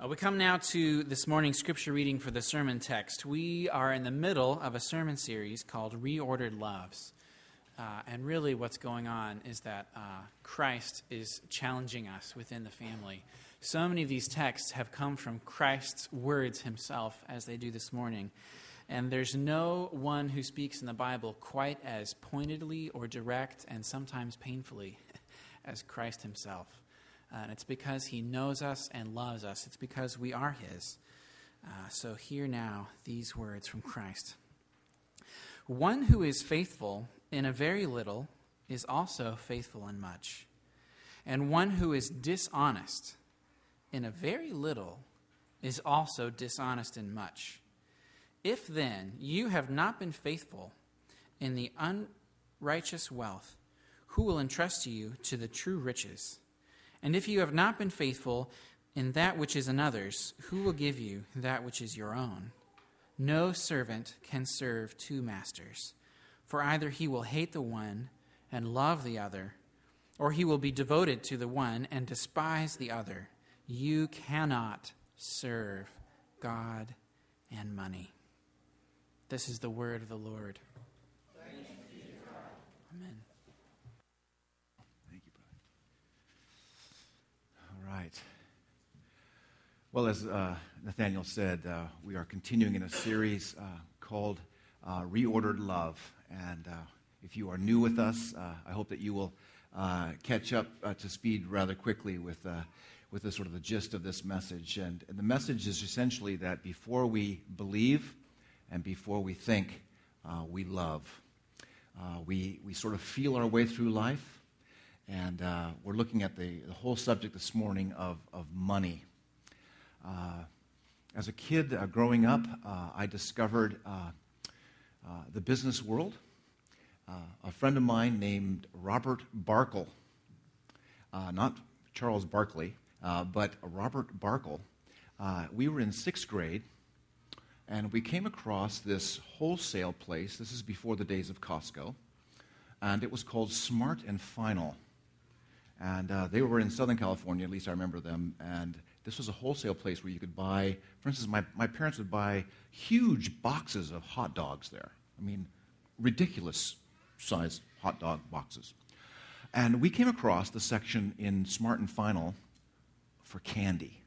Uh, we come now to this morning's scripture reading for the sermon text. We are in the middle of a sermon series called Reordered Loves. Uh, and really, what's going on is that uh, Christ is challenging us within the family. So many of these texts have come from Christ's words himself, as they do this morning. And there's no one who speaks in the Bible quite as pointedly or direct and sometimes painfully as Christ himself. Uh, and it's because he knows us and loves us. It's because we are his. Uh, so hear now these words from Christ. One who is faithful in a very little is also faithful in much. And one who is dishonest in a very little is also dishonest in much. If then you have not been faithful in the unrighteous wealth, who will entrust you to the true riches? And if you have not been faithful in that which is another's, who will give you that which is your own? No servant can serve two masters, for either he will hate the one and love the other, or he will be devoted to the one and despise the other. You cannot serve God and money. This is the word of the Lord. Right. Well, as uh, Nathaniel said, uh, we are continuing in a series uh, called uh, Reordered Love. And uh, if you are new with us, uh, I hope that you will catch up to speed rather quickly with, with the sort of the gist of this message. And, and the message is essentially that before we believe and before we think, we love. we, we sort of feel our way through life. And uh, we're looking at the, the, whole subject this morning of, of money. Uh, as a kid uh, growing up, uh, I discovered uh, uh, the business world. a friend of mine named Robert Barkle, not Charles Barkley, but Robert Barkle, we were in sixth grade and we came across this wholesale place. This is before the days of Costco. And it was called Smart and Final. And uh, they were in Southern California, at least I remember them. And this was a wholesale place where you could buy, for instance, my, my parents would buy huge boxes of hot dogs there. I mean, ridiculous size hot dog boxes. And we came across the section in Smart and Final for candy.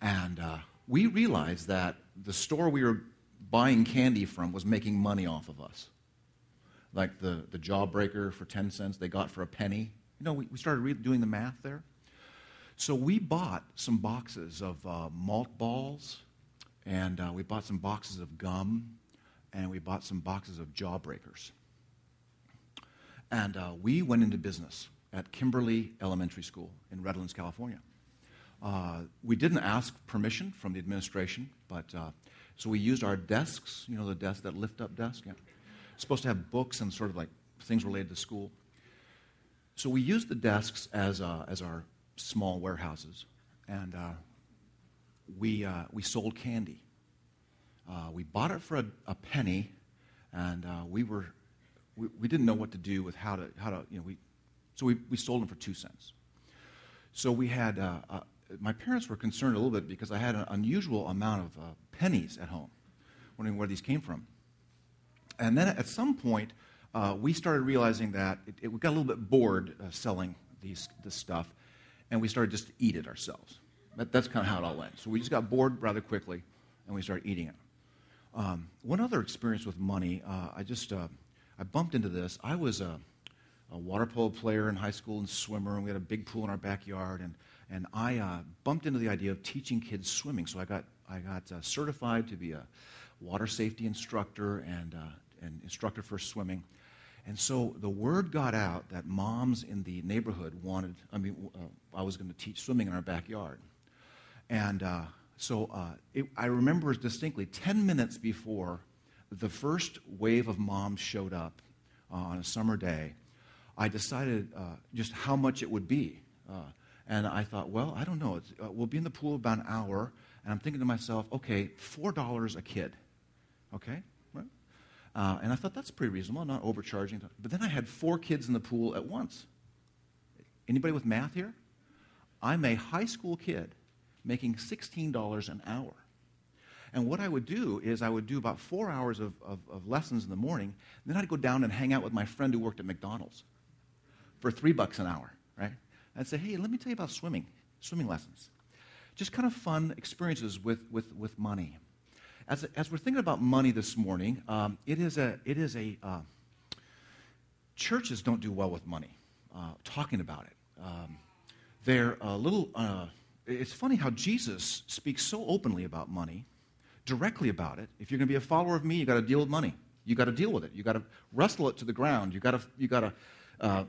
And uh, we realized that the store we were buying candy from was making money off of us. Like the, the Jawbreaker for 10 cents, they got for a penny you know, we, we started re- doing the math there. So we bought some boxes of uh, malt balls, and uh, we bought some boxes of gum, and we bought some boxes of jawbreakers. And uh, we went into business at Kimberly Elementary School in Redlands, California. Uh, we didn't ask permission from the administration, but uh, so we used our desks, you know, the desks that lift up desk. Yeah. Supposed to have books and sort of like things related to school. So we used the desks as, uh, as our small warehouses, and uh, we, uh, we sold candy. Uh, we bought it for a, a penny, and uh, we, were, we, we didn't know what to do with how to, how to you know, we, so we, we sold them for two cents. So we had, uh, my parents were concerned a little bit because I had an unusual amount of pennies at home, wondering where these came from. And then at some point, uh, we started realizing that it, it, we got a little bit bored uh, selling these, this stuff, and we started just to eat it ourselves. That, that's kind of how it all went. So we just got bored rather quickly, and we started eating it. Um, one other experience with money, uh, I just uh, I bumped into this. I was a, a, water polo player in high school and swimmer, and we had a big pool in our backyard, and and I uh, bumped into the idea of teaching kids swimming. So I got I got uh, certified to be a water safety instructor and and instructor for swimming. And so the word got out that moms in the neighborhood wanted, I mean, uh, I was going to teach swimming in our backyard. And uh, so uh, it, I remember distinctly 10 minutes before the first wave of moms showed up uh, on a summer day, I decided uh, just how much it would be. Uh, and I thought, well, I don't know. we'll be in the pool about an hour. And I'm thinking to myself, okay, $4 a kid. Okay? Uh, and I thought that's pretty reasonable, not overcharging. But then I had four kids in the pool at once. Anybody with math here? I'm a high school kid making $16 an hour. And what I would do is I would do about four hours of, of, of lessons in the morning, then I'd go down and hang out with my friend who worked at McDonald's for three bucks an hour, right? I'd say, hey, let me tell you about swimming, swimming lessons. Just kind of fun experiences with, with, with money. As, as we're thinking about money this morning, um, it is a, it is a uh, churches don't do well with money, uh, talking about it. Um, they're a little, uh, it's funny how Jesus speaks so openly about money, directly about it. If you're going to be a follower of me, you've got to deal with money. You've got to deal with it. You've got to wrestle it to the ground. You've got to, you got to uh,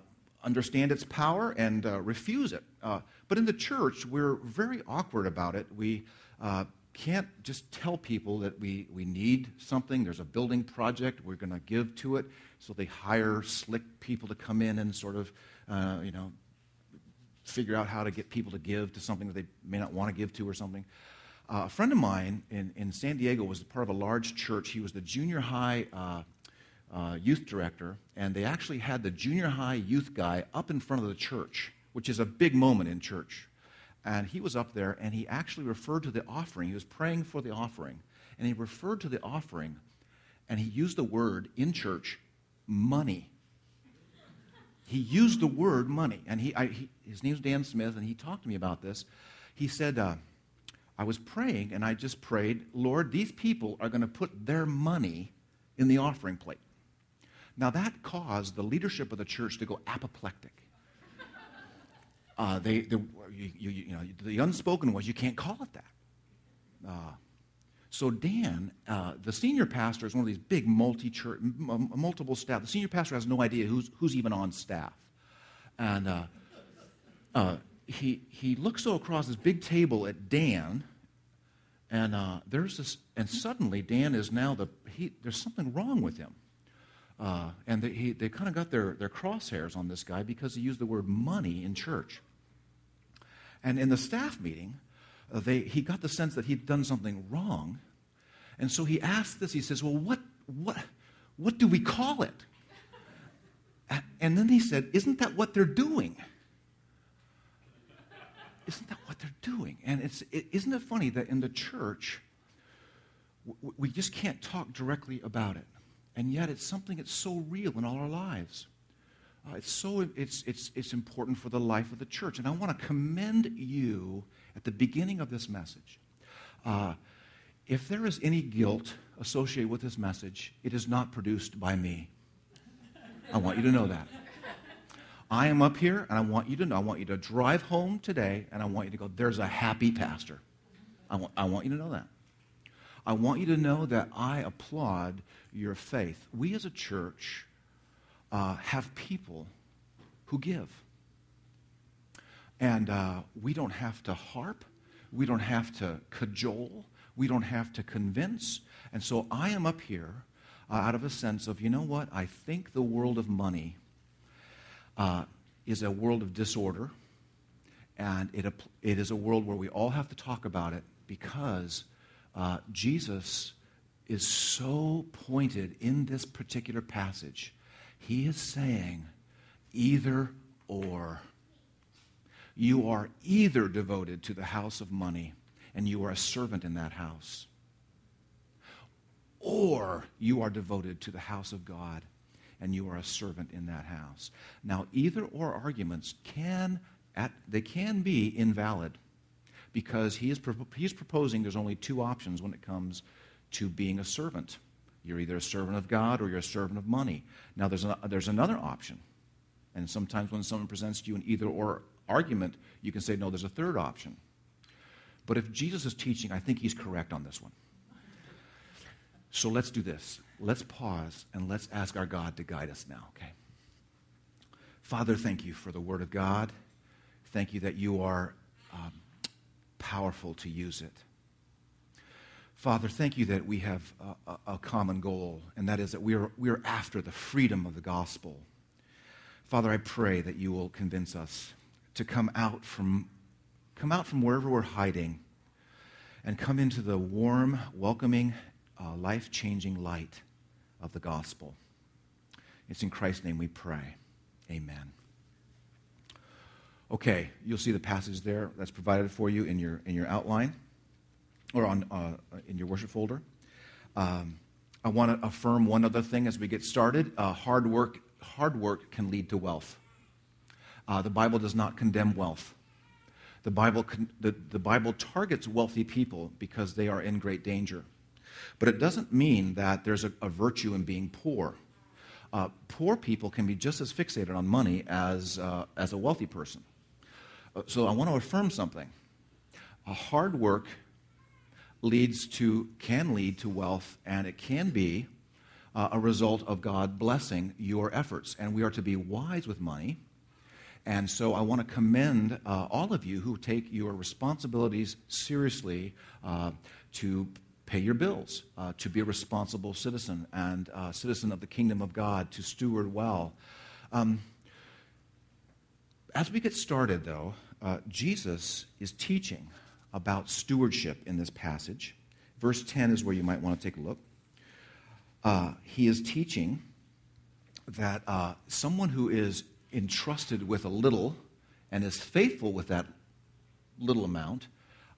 understand its power and uh, refuse it. Uh, but in the church, we're very awkward about it. We can't just tell people that we, we need something. There's a building project. We're going to give to it. So they hire slick people to come in and sort of, uh, you know, figure out how to get people to give to something that they may not want to give to or something. Uh, a friend of mine in, in San Diego was part of a large church. He was the junior high uh, uh, youth director, and they actually had the junior high youth guy up in front of the church, which is a big moment in church. And he was up there, and he actually referred to the offering. He was praying for the offering, and he referred to the offering, and he used the word in church, money. He used the word money, and he, I, he his name's Dan Smith, and he talked to me about this. He said, uh, I was praying, and I just prayed, Lord, these people are going to put their money in the offering plate. Now, that caused the leadership of the church to go apoplectic. Uh, they, they you, you, you, know, the unspoken was, you can't call it that. Uh, so Dan, uh, the senior pastor, is one of these big multi-church, m- multiple staff. The senior pastor has no idea who's, who's even on staff. And uh, uh, he, he looks so across this big table at Dan, and uh, there's this, and suddenly Dan is now the, he, there's something wrong with him. Uh, and they, he, they kind of got their, their crosshairs on this guy because he used the word money in church. And in the staff meeting, uh, they, he got the sense that he'd done something wrong. And so he asked this. He says, Well, what, what, what do we call it? And then he said, Isn't that what they're doing? Isn't that what they're doing? And it's, it, isn't it funny that in the church, we just can't talk directly about it. And yet it's something that's so real in all our lives. Uh, it's so it's, it's, it's important for the life of the church. And I want to commend you at the beginning of this message. Uh, if there is any guilt associated with this message, it is not produced by me. I want you to know that. I am up here, and I want you to know, I want you to drive home today, and I want you to go, there's a happy pastor. I want, I want you to know that. I want you to know that I applaud your faith. We as a church uh, have people who give. And uh, we don't have to harp, we don't have to cajole, we don't have to convince. And so I am up here uh, out of a sense of, you know what? I think the world of money uh, is a world of disorder, and it, it is a world where we all have to talk about it because uh, Jesus is so pointed in this particular passage. He is saying, either or. You are either devoted to the house of money and you are a servant in that house, or you are devoted to the house of God and you are a servant in that house. Now, either or arguments can, at, they can be invalid because he is, he is proposing there's only two options when it comes to being a servant. You're either a servant of God or you're a servant of money. Now, there's, there's another option. And sometimes when someone presents to you an either or argument, you can say, no, there's a third option. But if Jesus is teaching, I think he's correct on this one. So let's do this. Let's pause and let's ask our God to guide us now, okay? Father, thank you for the Word of God. Thank you that you are um, powerful to use it. Father, thank you that we have a, a, common goal, and that is that we are, we are after the freedom of the gospel. Father, I pray that you will convince us to come out from, come out from wherever we're hiding and come into the warm, welcoming, uh, life changing light of the gospel. It's in Christ's name we pray. Amen. Okay, you'll see the passage there that's provided for you in your, in your outline or on, uh, in your worship folder. Um, I want to affirm one other thing as we get started. Uh, hard, work, hard work can lead to wealth. Uh, the Bible does not condemn wealth. The Bible, con- the, the Bible targets wealthy people because they are in great danger. But it doesn't mean that there's a, a virtue in being poor. Uh, poor people can be just as fixated on money as, uh, as a wealthy person. So I want to affirm something. A hard work leads to, can lead to wealth, and it can be uh, a result of God blessing your efforts. And we are to be wise with money. And so I want to commend uh, all of you who take your responsibilities seriously uh, to pay your bills, uh, to be a responsible citizen and uh, citizen of the kingdom of God, to steward well. Um, as we get started, though, uh, Jesus is teaching about stewardship in this passage. Verse 10 is where you might want to take a look. Uh, he is teaching that uh, someone who is entrusted with a little and is faithful with that little amount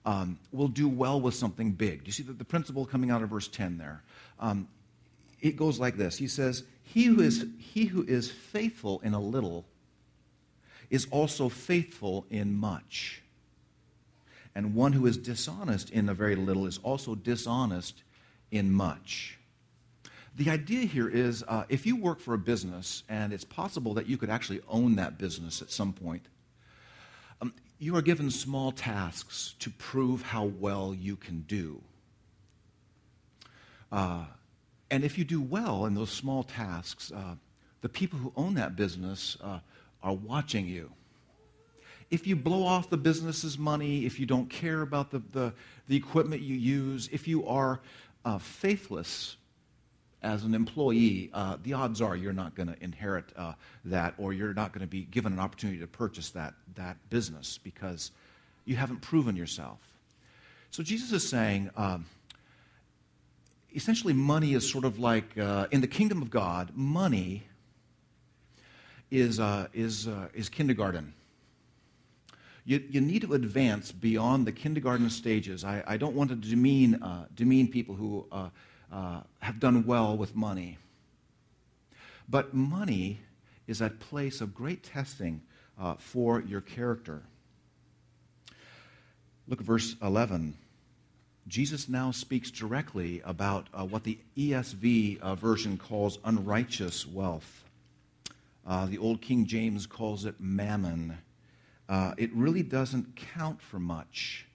um, will do well with something big. Do you see the, the principle coming out of verse 10 there? Um, it goes like this He says, he who, is, he who is faithful in a little is also faithful in much. And one who is dishonest in a very little is also dishonest in much. The idea here is uh, if you work for a business, and it's possible that you could actually own that business at some point, um, you are given small tasks to prove how well you can do. Uh, and if you do well in those small tasks, uh, the people who own that business uh, are watching you if you blow off the business's money, if you don't care about the, the, the equipment you use, if you are uh, faithless as an employee, uh, the odds are you're not going to inherit uh, that or you're not going to be given an opportunity to purchase that, that business because you haven't proven yourself. So Jesus is saying, um, essentially, money is sort of like uh, in the kingdom of God, money is, uh, is, uh, is kindergarten you, you need to advance beyond the kindergarten stages. I, I don't want to demean, uh, demean people who uh, uh, have done well with money. But money is a place of great testing uh, for your character. Look at verse 11. Jesus now speaks directly about what the ESV version calls unrighteous wealth. The Old King James calls it mammon uh, it really doesn't count for much.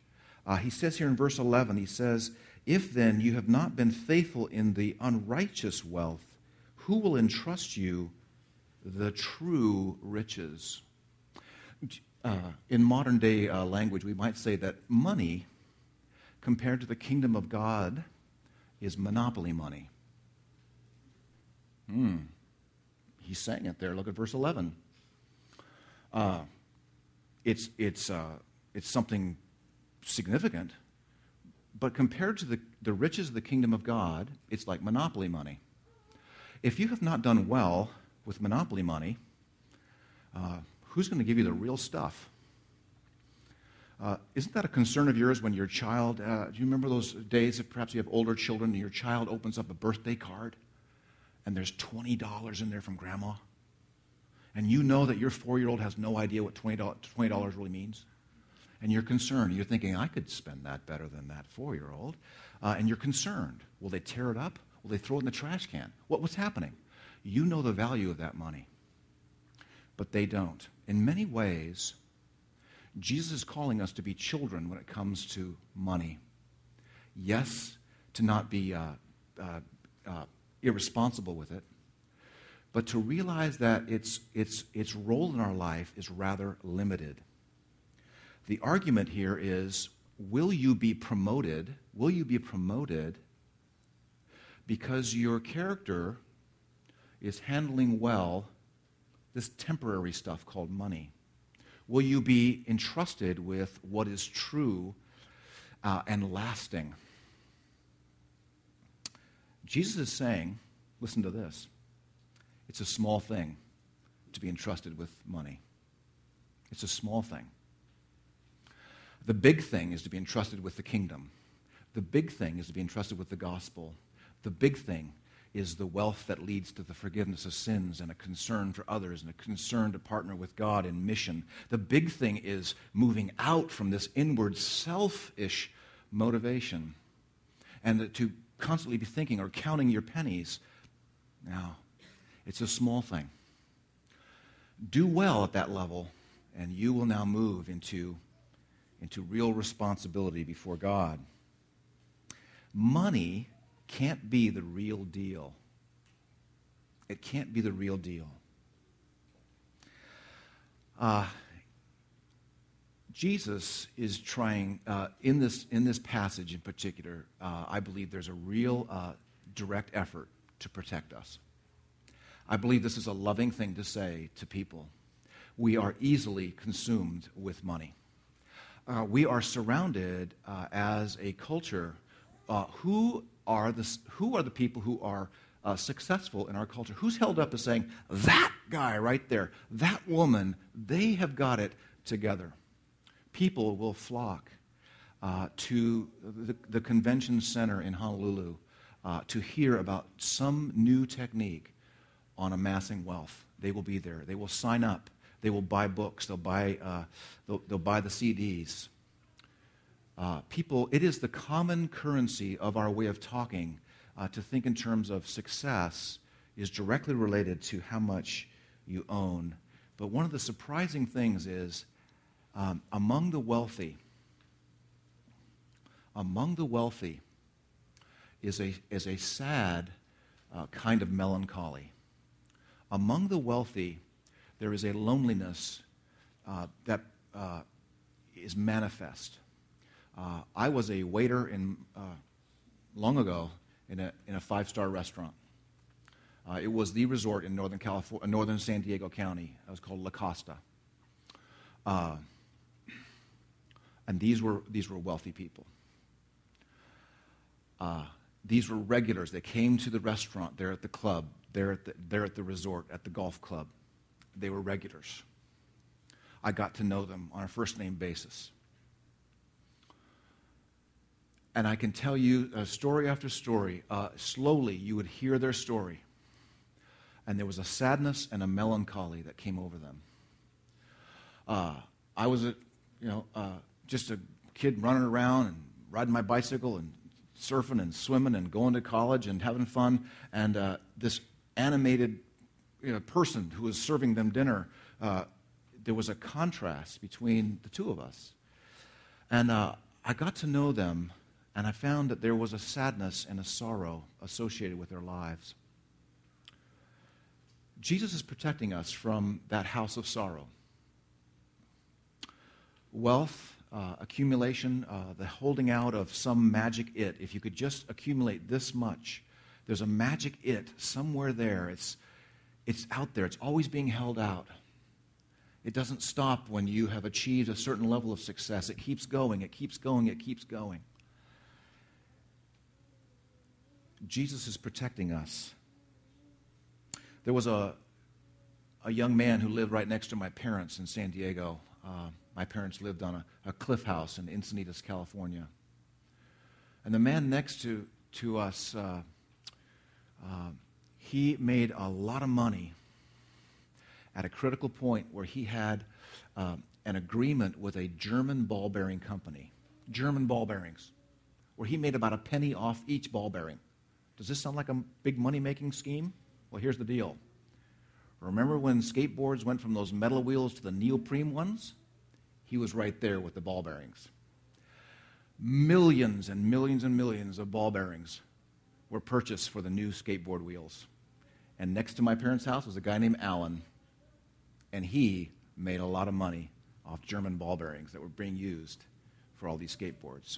Uh, he says here in verse 11, he says, If then you have not been faithful in the unrighteous wealth, who will entrust you the true riches? Uh, in modern day uh, language, we might say that money, compared to the kingdom of God, is monopoly money. Hmm. He's saying it there. Look at verse 11. Uh, it's, it's, uh, it's something significant. But compared to the, the riches of the kingdom of God, it's like monopoly money. If you have not done well with monopoly money, uh, who's going to give you the real stuff? Uh, isn't that a concern of yours when your child, uh, do you remember those days if perhaps you have older children and your child opens up a birthday card and there's $20 in there from grandma? and you know that your four year old has no idea what $20, $20 really means, and you're concerned, you're thinking, I could spend that better than that four year old, uh, and you're concerned. Will they tear it up? Will they throw it in the trash can? What, what's happening? You know the value of that money, but they don't. In many ways, Jesus is calling us to be children when it comes to money. Yes, to not be uh, uh, uh irresponsible with it, but to realize that its, its, its role in our life is rather limited. The argument here is will you be promoted? Will you be promoted because your character is handling well this temporary stuff called money? Will you be entrusted with what is true uh, and lasting? Jesus is saying, listen to this it's a small thing to be entrusted with money. It's a small thing. The big thing is to be entrusted with the kingdom. The big thing is to be entrusted with the gospel. The big thing is the wealth that leads to the forgiveness of sins and a concern for others and a concern to partner with God in mission. The big thing is moving out from this inward selfish motivation and to constantly be thinking or counting your pennies. Now, it's a small thing. Do well at that level, and you will now move into, into real responsibility before God. Money can't be the real deal. It can't be the real deal. Uh, Jesus is trying, uh, in, this, in this passage in particular, uh, I believe there's a real uh, direct effort to protect us. I believe this is a loving thing to say to people. We are easily consumed with money. Uh, we are surrounded uh, as a culture uh, who are the, who are the people who are successful in our culture? Who's held up as saying, that guy right there, that woman, they have got it together? People will flock uh, to the, the, convention center in Honolulu uh, to hear about some new technique on amassing wealth. They will be there. They will sign up. They will buy books. They'll buy, uh, they'll, they'll buy the CDs. Uh, people, it is the common currency of our way of talking uh, to think in terms of success is directly related to how much you own. But one of the surprising things is um, among the wealthy, among the wealthy is a, is a sad uh, kind of melancholy. Among the wealthy, there is a loneliness uh, that uh, is manifest. Uh, I was a waiter in, uh, long ago in a, in a five star restaurant. Uh, it was the resort in northern, California, northern San Diego County. It was called La Costa. And these were, these were wealthy people. Uh, these were regulars. They came to the restaurant, they're at the club, they're at the, they're at the resort, at the golf club. They were regulars. I got to know them on a first name basis. And I can tell you uh, story after story. Uh, slowly, you would hear their story. And there was a sadness and a melancholy that came over them. Uh, I was, a, you know, uh, just a kid running around and riding my bicycle and surfing and swimming and going to college and having fun. And uh, this animated you know, person who was serving them dinner, uh, there was a contrast between the two of us. And I got to know them and I found that there was a sadness and a sorrow associated with their lives. Jesus is protecting us from that house of sorrow. Wealth, uh, accumulation, uh, the holding out of some magic it. If you could just accumulate this much, there's a magic it somewhere there. It's, it's out there, it's always being held out. It doesn't stop when you have achieved a certain level of success. It keeps going, it keeps going, it keeps going. Jesus is protecting us. There was a, a young man who lived right next to my parents in San Diego. Uh, my parents lived on a, a cliff house in Encinitas, California. And the man next to, to us, uh, uh, he made a lot of money at a critical point where he had uh, an agreement with a German ball bearing company, German ball bearings, where he made about a penny off each ball bearing. Does this sound like a big money making scheme? Well, here's the deal. Remember when skateboards went from those metal wheels to the neoprene ones? He was right there with the ball bearings. Millions and millions and millions of ball bearings were purchased for the new skateboard wheels. And next to my parents' house was a guy named Alan, and he made a lot of money off German ball bearings that were being used for all these skateboards.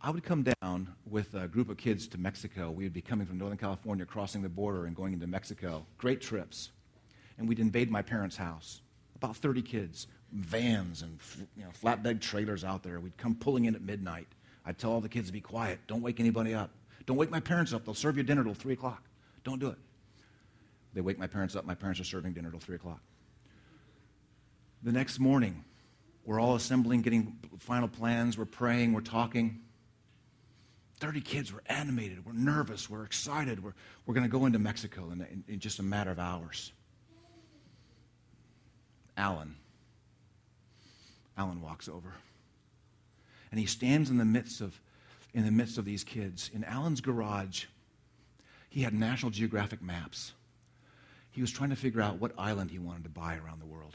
I would come down with a group of kids to Mexico. We would be coming from Northern California, crossing the border, and going into Mexico. Great trips. And we'd invade my parents' house. About 30 kids, vans and you know, flatbed trailers out there. We'd come pulling in at midnight. I'd tell all the kids to be quiet. Don't wake anybody up. Don't wake my parents up. They'll serve you dinner till 3 o'clock. Don't do it. They wake my parents up. My parents are serving dinner till 3 o'clock. The next morning, we're all assembling, getting final plans, we're praying, we're talking. 30 kids, we're animated, we're nervous, we're excited, we're, we're going to go into Mexico in, in, in just a matter of hours. Alan. Alan walks over. And he stands in the midst of in the midst of these kids. In Alan's garage, he had National Geographic maps. He was trying to figure out what island he wanted to buy around the world.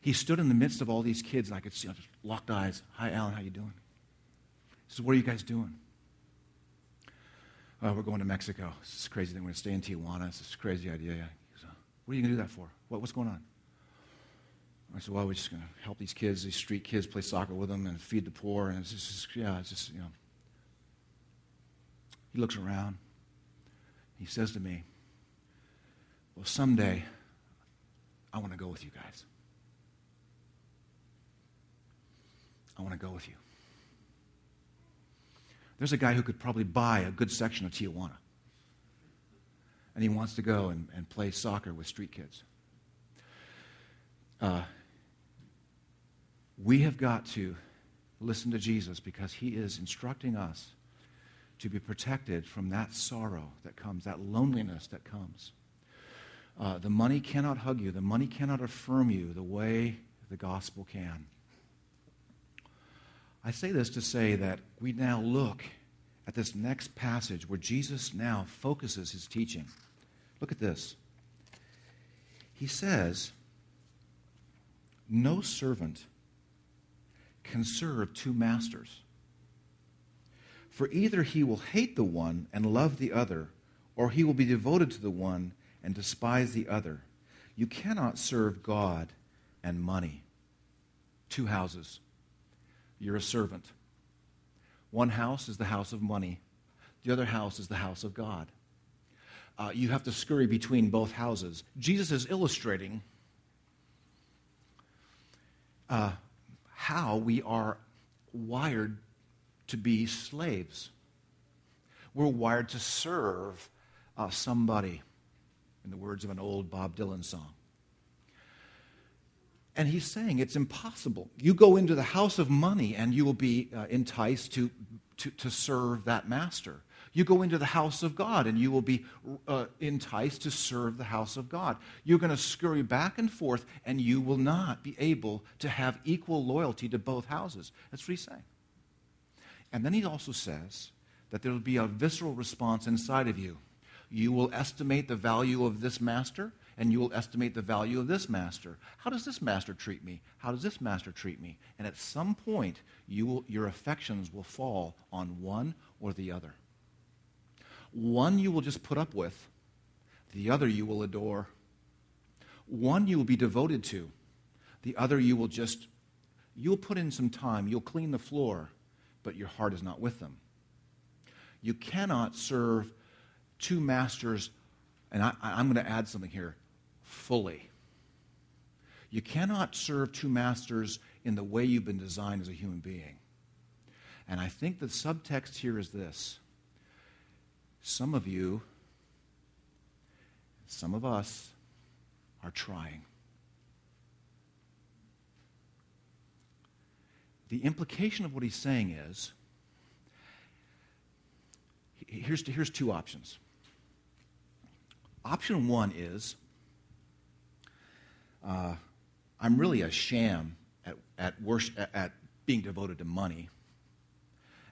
He stood in the midst of all these kids, and I could see just locked eyes. Hi, Alan, how you doing? He says, What are you guys doing? Oh, we're going to Mexico. This is crazy. We're going to stay in Tijuana. This is a crazy idea. Said, what are you going to do that for? What, what's going on? I said, well, we're just going to help these kids, these street kids, play soccer with them and feed the poor. And it's just, yeah, it's just, you know. He looks around. He says to me, well, someday I want to go with you guys. I want to go with you. There's a guy who could probably buy a good section of Tijuana. And he wants to go and, and play soccer with street kids. Uh, we have got to listen to Jesus because he is instructing us to be protected from that sorrow that comes, that loneliness that comes. Uh, the money cannot hug you, the money cannot affirm you the way the gospel can. I say this to say that we now look at this next passage where Jesus now focuses his teaching. Look at this. He says, No servant can serve two masters. For either he will hate the one and love the other, or he will be devoted to the one and despise the other. You cannot serve God and money. Two houses. You're a servant. One house is the house of money, the other house is the house of God. Uh, you have to scurry between both houses. Jesus is illustrating uh, how we are wired to be slaves. We're wired to serve uh, somebody, in the words of an old Bob Dylan song. And he's saying it's impossible. You go into the house of money and you will be uh, enticed to, to, to serve that master. You go into the house of God and you will be uh, enticed to serve the house of God. You're going to scurry back and forth and you will not be able to have equal loyalty to both houses. That's what he's saying. And then he also says that there will be a visceral response inside of you. You will estimate the value of this master and you will estimate the value of this master. How does this master treat me? How does this master treat me? And at some point, you will, your affections will fall on one or the other. One you will just put up with, the other you will adore. One you will be devoted to, the other you will just, you'll put in some time, you'll clean the floor, but your heart is not with them. You cannot serve two masters, and I, am going to add something here fully. You cannot serve two masters in the way you've been designed as a human being. And I think the subtext here is this some of you, some of us, are trying. The implication of what he's saying is here's, here's two options. Option one is uh, I'm really a sham at, at, worship, at being devoted to money,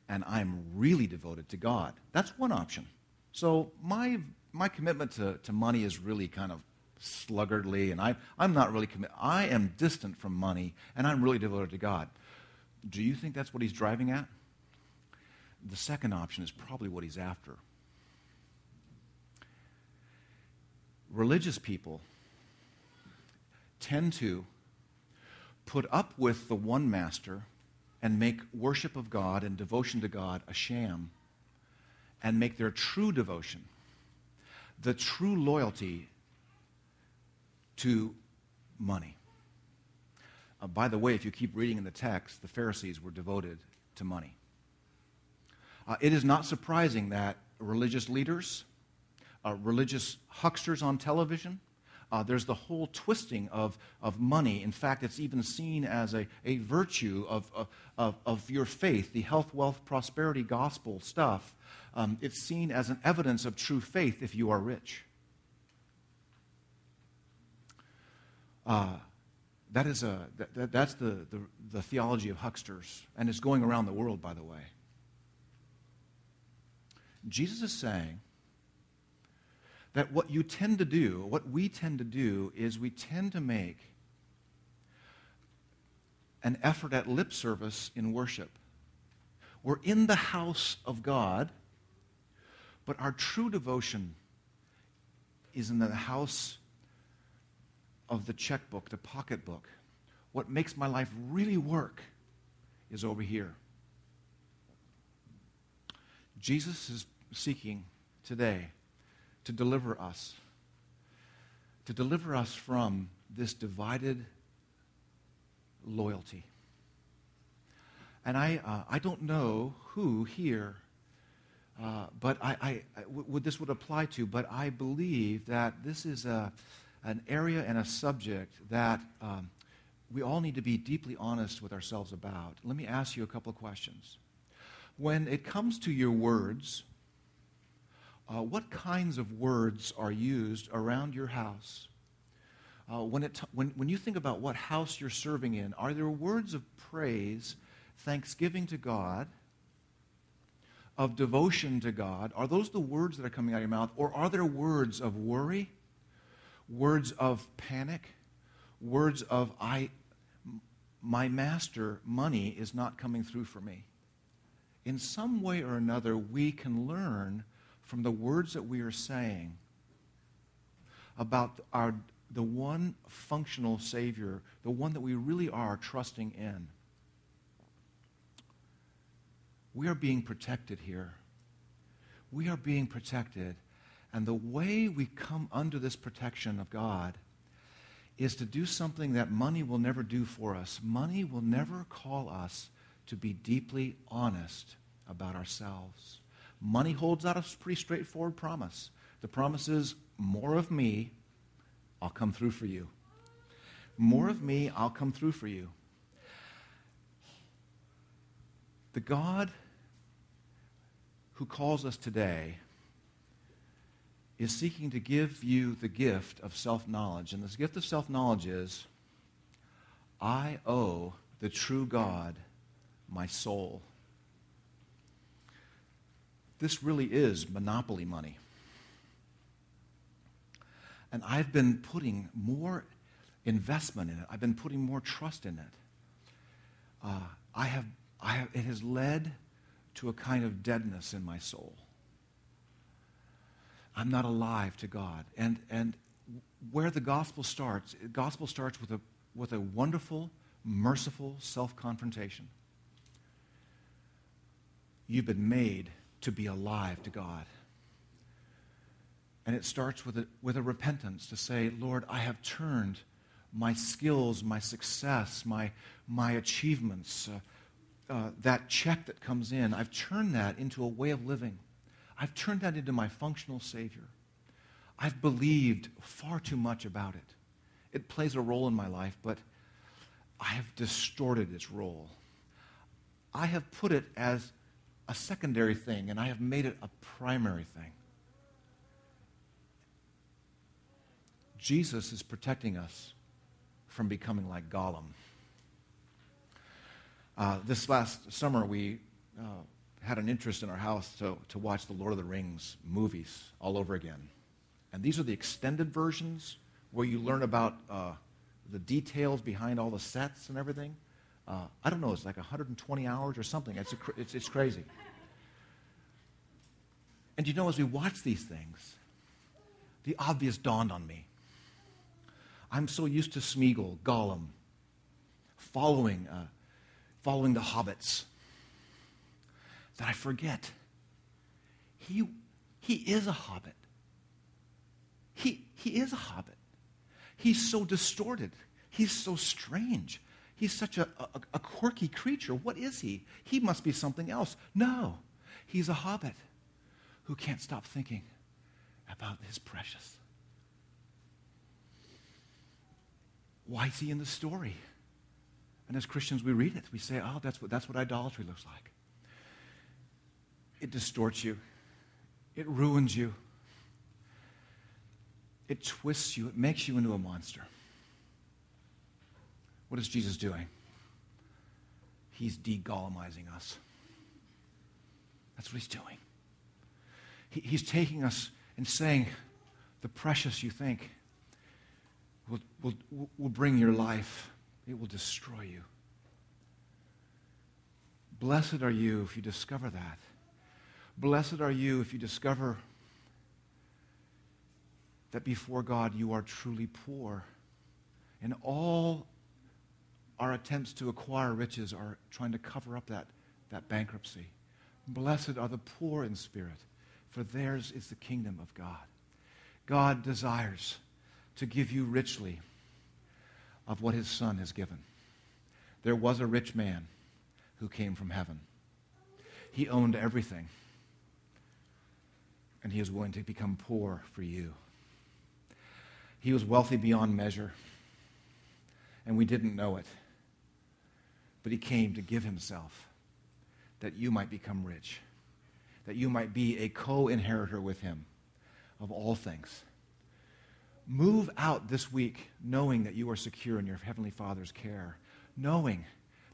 and I'm really devoted to God. That's one option. So my, my commitment to, to money is really kind of sluggardly, and I, I'm not really committed. I am distant from money, and I'm really devoted to God. Do you think that's what he's driving at? The second option is probably what he's after. Religious people tend to put up with the one master and make worship of God and devotion to God a sham and make their true devotion, the true loyalty to money. Uh, by the way, if you keep reading in the text, the Pharisees were devoted to money. Uh, it is not surprising that religious leaders, uh, religious hucksters on television, Uh, there's the whole twisting of, of money. In fact, it's even seen as a, a virtue of, of, of your faith, the health, wealth, prosperity gospel stuff. Um, it's seen as an evidence of true faith if you are rich. Uh, that is a, that, that's the, the, the theology of hucksters, and it's going around the world, by the way. Jesus is saying that what you tend to do, what we tend to do, is we tend to make an effort at lip service in worship. We're in the house of God, but our true devotion is in the house of the checkbook, the pocketbook. What makes my life really work is over here. Jesus is seeking today to deliver us, to deliver us from this divided loyalty. And I, uh, I don't know who here, uh, but I, I, would this would apply to, but I believe that this is a, an area and a subject that um, we all need to be deeply honest with ourselves about. Let me ask you a couple of questions. When it comes to your words, uh, what kinds of words are used around your house? Uh, when, it when, when you think about what house you're serving in, are there words of praise, thanksgiving to God, of devotion to God? Are those the words that are coming out of your mouth? Or are there words of worry, words of panic, words of, I, my master, money is not coming through for me? In some way or another, we can learn from the words that we are saying about our, the one functional Savior, the one that we really are trusting in. We are being protected here. We are being protected. And the way we come under this protection of God is to do something that money will never do for us. Money will never call us to be deeply honest about ourselves. Money holds out a pretty straightforward promise. The promise is more of me, I'll come through for you. More of me, I'll come through for you. The God who calls us today is seeking to give you the gift of self knowledge. And this gift of self knowledge is I owe the true God my soul. This really is monopoly money. And I've been putting more investment in it. I've been putting more trust in it. Uh, I have, it has led to a kind of deadness in my soul. I'm not alive to God. And, and where the gospel starts, the gospel starts with a, with a wonderful, merciful self confrontation. You've been made to be alive to God. And it starts with a, with a repentance to say, Lord, I have turned my skills, my success, my, my achievements, uh, uh, that check that comes in, I've turned that into a way of living. I've turned that into my functional Savior. I've believed far too much about it. It plays a role in my life, but I have distorted its role. I have put it as a secondary thing, and I have made it a primary thing. Jesus is protecting us from becoming like Gollum. Uh, this last summer, we uh, had an interest in our house to, to watch the Lord of the Rings movies all over again. And these are the extended versions where you learn about uh, the details behind all the sets and everything. Uh, I don't know, it's like 120 hours or something. It's, a, it's, it's crazy. And you know, as we watch these things, the obvious dawned on me. I'm so used to Smeagol, Gollum, following, uh, following the hobbits, that I forget he, he is a hobbit. He, he is a hobbit. He's so distorted. He's so strange. He's such a, a, a quirky creature. What is he? He must be something else. No, he's a hobbit who can't stop thinking about his precious. why is he in the story? And as Christians, we read it. We say, oh, that's what, that's what idolatry looks like. It distorts you, it ruins you, it twists you, it makes you into a monster. What is Jesus doing? He's degolemizing us. That's what he's doing. He, he's taking us and saying, the precious you think will, will, will bring your life, it will destroy you. Blessed are you if you discover that. Blessed are you if you discover that before God you are truly poor. And all our attempts to acquire riches are trying to cover up that, that bankruptcy. Blessed are the poor in spirit, for theirs is the kingdom of God. God desires to give you richly of what his son has given. There was a rich man who came from heaven. He owned everything, and he is willing to become poor for you. He was wealthy beyond measure, and we didn't know it. But he came to give himself that you might become rich, that you might be a co inheritor with him of all things. Move out this week knowing that you are secure in your Heavenly Father's care, knowing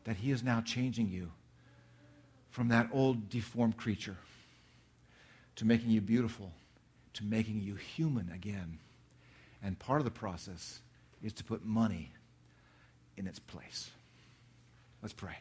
that He is now changing you from that old deformed creature to making you beautiful, to making you human again. And part of the process is to put money in its place. Let's pray.